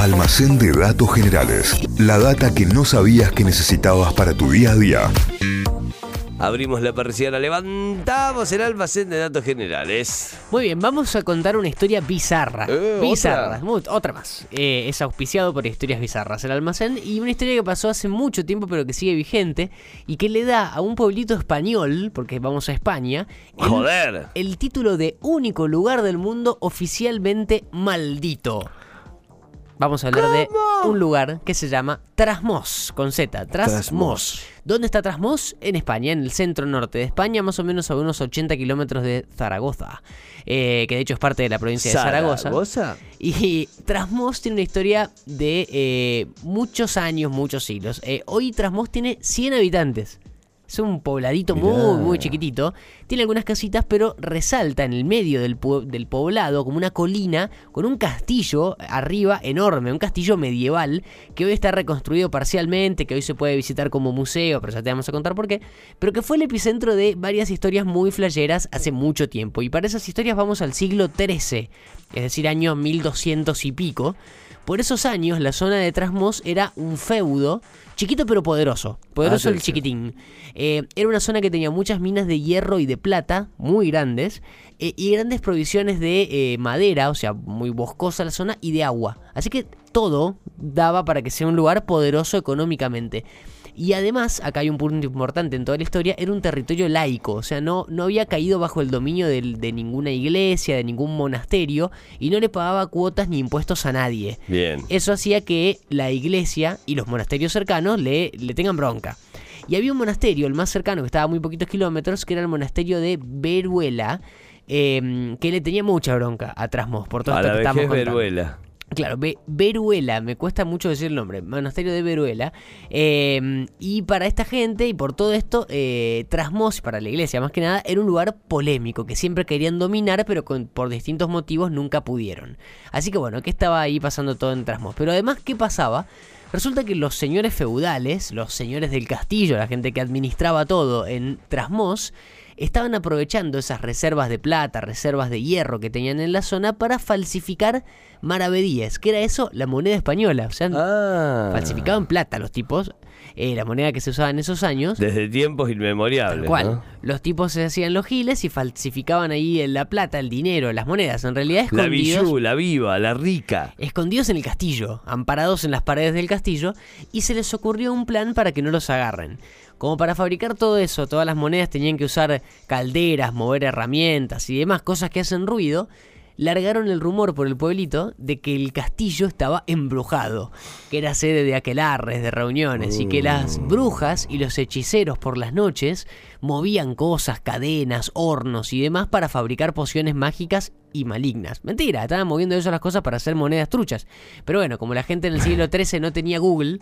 Almacén de datos generales. La data que no sabías que necesitabas para tu día a día. Abrimos la persiana, levantamos el almacén de datos generales. Muy bien, vamos a contar una historia bizarra. Eh, bizarra, otra. más. Eh, es auspiciado por historias bizarras el almacén y una historia que pasó hace mucho tiempo pero que sigue vigente y que le da a un pueblito español, porque vamos a España, el- Joder. el título de único lugar del mundo oficialmente maldito. Vamos a hablar de un lugar que se llama Trasmos, con Z, Trasmos. Trasmos. ¿Dónde está Trasmos? En España, en el centro norte de España, más o menos a unos 80 kilómetros de Zaragoza, eh, que de hecho es parte de la provincia de Zaragoza. ¿Zaragoza? Y Trasmos tiene una historia de eh, muchos años, muchos siglos. Eh, hoy Trasmos tiene 100 habitantes. Es un pobladito Mirá. muy, muy chiquitito. Tiene algunas casitas, pero resalta en el medio del, del poblado como una colina con un castillo arriba enorme, un castillo medieval que hoy está reconstruido parcialmente, que hoy se puede visitar como museo, pero ya te vamos a contar por qué. Pero que fue el epicentro de varias historias muy flayeras hace mucho tiempo. Y para esas historias vamos al siglo XIII, es decir, año 1200 y pico. Por esos años, la zona de Trasmos era un feudo, chiquito pero poderoso. Poderoso Ah, el sí. chiquitín. Eh, era una zona que tenía muchas minas de hierro y de plata, muy grandes, eh, y grandes provisiones de eh, madera, o sea, muy boscosa la zona, y de agua. Así que todo daba para que sea un lugar poderoso económicamente. Y además, acá hay un punto importante en toda la historia, era un territorio laico, o sea, no, no había caído bajo el dominio de ninguna iglesia, de ningún monasterio, y no le pagaba cuotas ni impuestos a nadie. Bien. Eso hacía que la iglesia y los monasterios cercanos le, le tengan bronca. Y había un monasterio, el más cercano, que estaba a muy poquitos kilómetros, que era el monasterio de Veruela, eh, que le tenía mucha bronca a Trasmos por todo A esto la que estamos vejez contando. veruela. Claro, Ve- Veruela, me cuesta mucho decir el nombre, monasterio de Veruela. eh, y para esta gente y por todo esto, eh, Trasmos, para la iglesia más que nada, era un lugar polémico que siempre querían dominar, pero con- por distintos motivos nunca pudieron. Así que bueno, ¿qué estaba ahí pasando todo en Trasmos? Pero además, ¿qué pasaba? Resulta que los señores feudales, los señores del castillo, la gente que administraba todo en Trasmos, estaban aprovechando esas reservas de plata, reservas de hierro que tenían en la zona para falsificar maravedíes. ¿Qué era eso? La moneda española. O sea, Ah. falsificaban plata los tipos, eh, la moneda que se usaba en esos años. Desde tiempos inmemoriables. Tal cual. ¿no? Los tipos se hacían los giles y falsificaban ahí la plata, el dinero, las monedas. En realidad La escondidos. Bijou, la viva, la rica. escondidos en el castillo, amparados en las paredes del castillo, y se les ocurrió un plan para que no los agarren. Como para fabricar todo eso, todas las monedas tenían que usar calderas, mover herramientas y demás cosas que hacen ruido, largaron el rumor por el pueblito de que el castillo estaba embrujado, que era sede de aquelarres, de reuniones, y que las brujas y los hechiceros por las noches movían cosas, cadenas, hornos y demás para fabricar pociones mágicas y malignas. Mentira, estaban moviendo eso las cosas para hacer monedas truchas. Pero bueno, como la gente en el siglo XIII no tenía Google,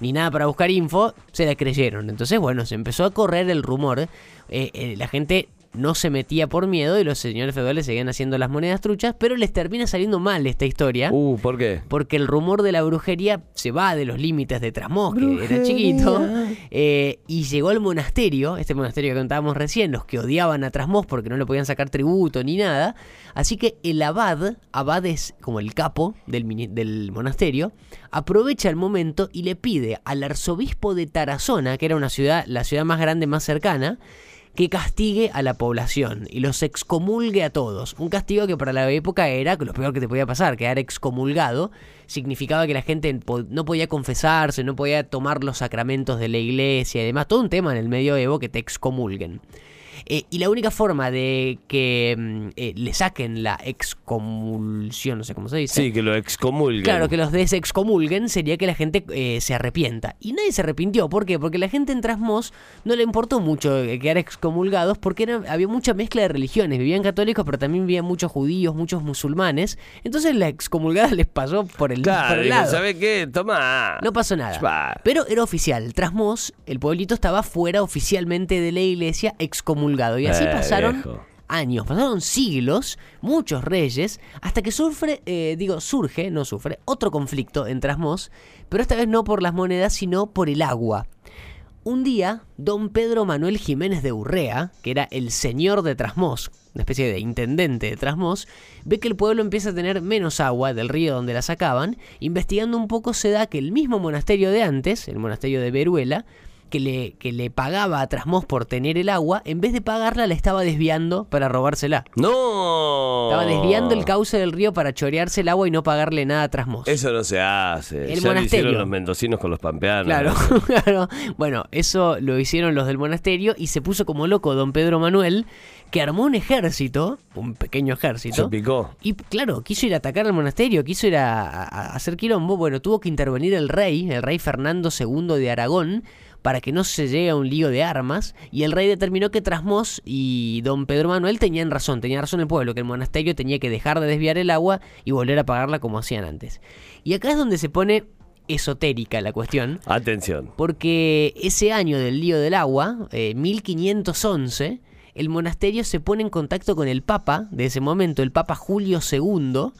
ni nada para buscar info, se la creyeron. Entonces, bueno, se empezó a correr el rumor. eh, eh, la gente no se metía por miedo y los señores feudales seguían haciendo las monedas truchas, pero les termina saliendo mal esta historia. Uh, ¿por qué? Porque el rumor de la brujería se va de los límites de Trasmos, que era chiquito, eh, y llegó al monasterio, este monasterio que contábamos recién, los que odiaban a Trasmos porque no le podían sacar tributo ni nada. Así que el abad, abad es como el capo del, del monasterio, aprovecha el momento y le pide al arzobispo de Tarazona, que era una ciudad, la ciudad más grande, más cercana, que castigue a la población y los excomulgue a todos. Un castigo que para la época era lo peor que te podía pasar, quedar excomulgado. Significaba que la gente no podía confesarse, no podía tomar los sacramentos de la iglesia y demás. Todo un tema en el medioevo que te excomulguen. Eh, y la única forma de que mm, eh, le saquen la excomulsión, no sé cómo se dice. Sí, que lo excomulguen. Claro, que los desexcomulguen sería que la gente eh, se arrepienta. Y nadie se arrepintió. ¿Por qué? Porque la gente en Trasmos no le importó mucho quedar excomulgados porque era- había mucha mezcla de religiones. Vivían católicos, pero también vivían muchos judíos, muchos musulmanes. Entonces la excomulgada les pasó por el, por Claro, el dijo, lado. ¿sabes qué? Toma. No pasó nada. Pero era oficial. Trasmos, el pueblito estaba fuera oficialmente de la iglesia, excomulgado. Y así Eh, pasaron viejo. años, pasaron siglos, muchos reyes, hasta que sufre, eh, digo, surge, no sufre, otro conflicto en Trasmos, pero esta vez no por las monedas, sino por el agua. Un día, don Pedro Manuel Jiménez de Urrea, que era el señor de Trasmoz, una especie de intendente de Trasmoz, ve que el pueblo empieza a tener menos agua del río donde la sacaban. Investigando un poco se da que el mismo monasterio de antes, el monasterio de Veruela, que le, que le pagaba a Trasmoz por tener el agua, en vez de pagarla la estaba desviando para robársela. ¡No! Estaba desviando el cauce del río para chorearse el agua y no pagarle nada a Trasmoz. Eso no se hace. El ya lo monasterio. hicieron los mendocinos con los pampeanos. Claro, claro. Bueno, eso lo hicieron los del monasterio y se puso como loco don Pedro Manuel, que armó un ejército, un pequeño Se ejército. picó. Y claro, quiso ir a atacar al monasterio, quiso ir a, a- a hacer quilombo. Bueno, tuvo que intervenir el rey, el rey Fernando II de Aragón, para que no se llegue a un lío de armas. Y el rey determinó que Trasmoz y don Pedro Manuel tenían razón, tenía razón el pueblo, que el monasterio tenía que dejar de desviar el agua y volver a pagarla como hacían antes. Y acá es donde se pone esotérica la cuestión. Atención. Porque ese año del lío del agua, eh, 1511, el monasterio se pone en contacto con el Papa de ese momento, el Papa Julio II,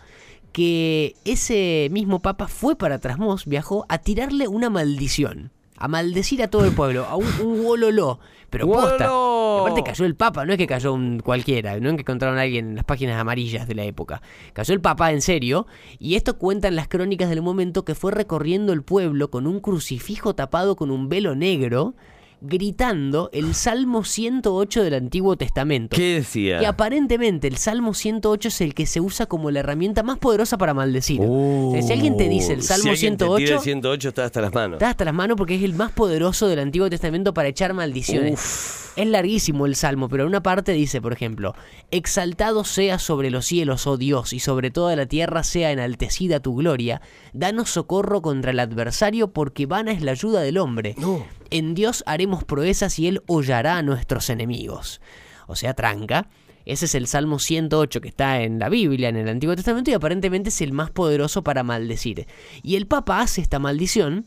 que ese mismo Papa fue para Trasmoz, viajó a tirarle una maldición. A maldecir a todo el pueblo, a un, un wololó. Pero posta. ¡Wololó! Aparte cayó el Papa, no es que cayó un cualquiera, no es que encontraron a alguien en las páginas amarillas de la época. Cayó el Papa en serio, y esto cuentan las crónicas del momento que fue recorriendo el pueblo con un crucifijo tapado con un velo negro, gritando el Salmo 108 del Antiguo Testamento. ¿Qué decía? Y aparentemente el Salmo 108 es el que se usa como la herramienta más poderosa para maldecir. O sea, si alguien te dice el Uh, Salmo si alguien te tira 108, el 108 está hasta las manos. Está hasta las manos porque es el más poderoso del Antiguo Testamento para echar maldiciones. Es larguísimo el salmo, pero en una parte dice, por ejemplo, Exaltado sea sobre los cielos, oh Dios, y sobre toda la tierra sea enaltecida tu gloria. Danos socorro contra el adversario, porque vana es la ayuda del hombre. No. En Dios haremos proezas y Él hollará a nuestros enemigos. O sea, tranca. Ese es el Salmo 108 que está en la Biblia, en el Antiguo Testamento, y aparentemente es el más poderoso para maldecir. Y el Papa hace esta maldición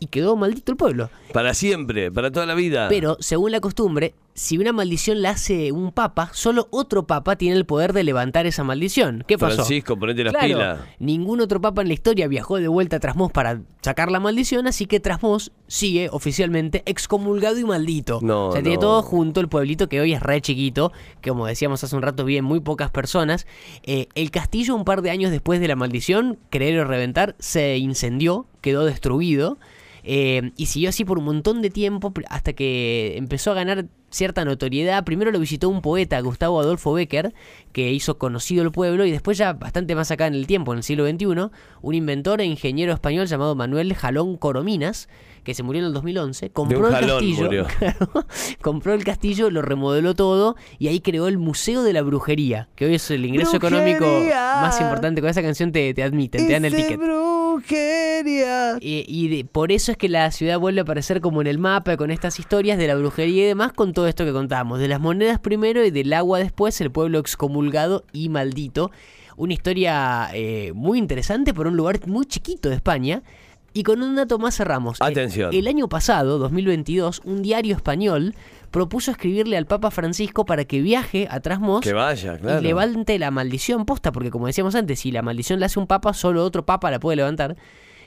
y quedó maldito el pueblo. Para siempre, para toda la vida. Pero, según la costumbre, si una maldición la hace un papa, solo otro papa tiene el poder de levantar esa maldición. ¿Qué pasó? Francisco, ponete las Claro, pilas. Ningún otro papa en la historia viajó de vuelta a Trasmoz para sacar la maldición, así que Trasmoz sigue oficialmente excomulgado y maldito. No, o sea, tiene todo junto el pueblito que hoy es re chiquito, que como decíamos hace un rato, viven muy pocas personas. Eh, el castillo, un par de años después de la maldición, creer o reventar, se incendió, quedó destruido. Eh, y siguió así por un montón de tiempo hasta que empezó a ganar cierta notoriedad. Primero lo visitó un poeta, Gustavo Adolfo Becker, que hizo conocido el pueblo, y después ya bastante más acá en el tiempo, en el siglo XXI, un inventor e ingeniero español llamado Manuel Jalón Corominas, que se murió en el 2011, compró el castillo, claro, compró el castillo, lo remodeló todo y ahí creó el Museo de la Brujería, que hoy es el ingreso económico más importante. Con esa canción te, te admiten, te dan el ticket. Brujería. Y de- por eso es que la ciudad vuelve a aparecer como en el mapa con estas historias de la brujería y demás, con todo esto que contamos. De las monedas primero y del agua después, el pueblo excomulgado y maldito. Una historia eh, muy interesante por un lugar muy chiquito de España. Y con un dato más cerramos. Atención. El año pasado, 2022, un diario español propuso escribirle al Papa Francisco para que viaje a Trasmoz Que vaya, claro. y levante la maldición posta, porque como decíamos antes, si la maldición la hace un papa, solo otro papa la puede levantar.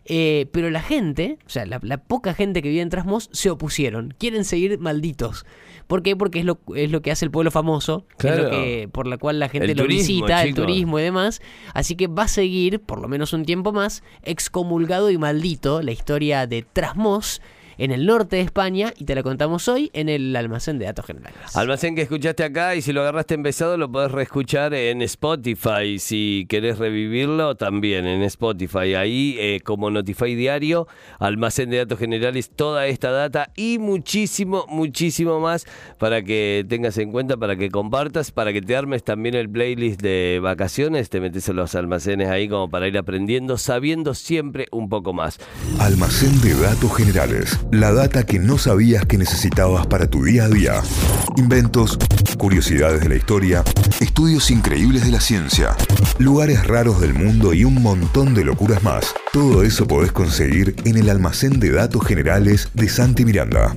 Eh, pero la gente, o sea, la, la poca gente que vive en Trasmoz se opusieron, quieren seguir malditos. ¿Por qué? Porque es lo, es lo que hace el pueblo famoso, es Claro. lo que, por la cual la gente El lo turismo, visita, el turismo y demás. Así que va a seguir, por lo menos un tiempo más, excomulgado y maldito la historia de Trasmoz en el norte de España y te la contamos hoy en el almacén de datos generales. Almacén que escuchaste acá y si lo agarraste empezado lo podés reescuchar en Spotify. Si querés revivirlo, también en Spotify. Ahí, eh, como Notify Diario, Almacén de Datos Generales, toda esta data y muchísimo, muchísimo más para que tengas en cuenta, para que compartas, para que te armes también el playlist de vacaciones. Te metes en los almacenes ahí como para ir aprendiendo, sabiendo siempre un poco más. Almacén de datos generales. La data que no sabías que necesitabas para tu día a día. Inventos, curiosidades de la historia, estudios increíbles de la ciencia, lugares raros del mundo y un montón de locuras más. Todo eso podés conseguir en el Almacén de Datos Generales de Santi Miranda.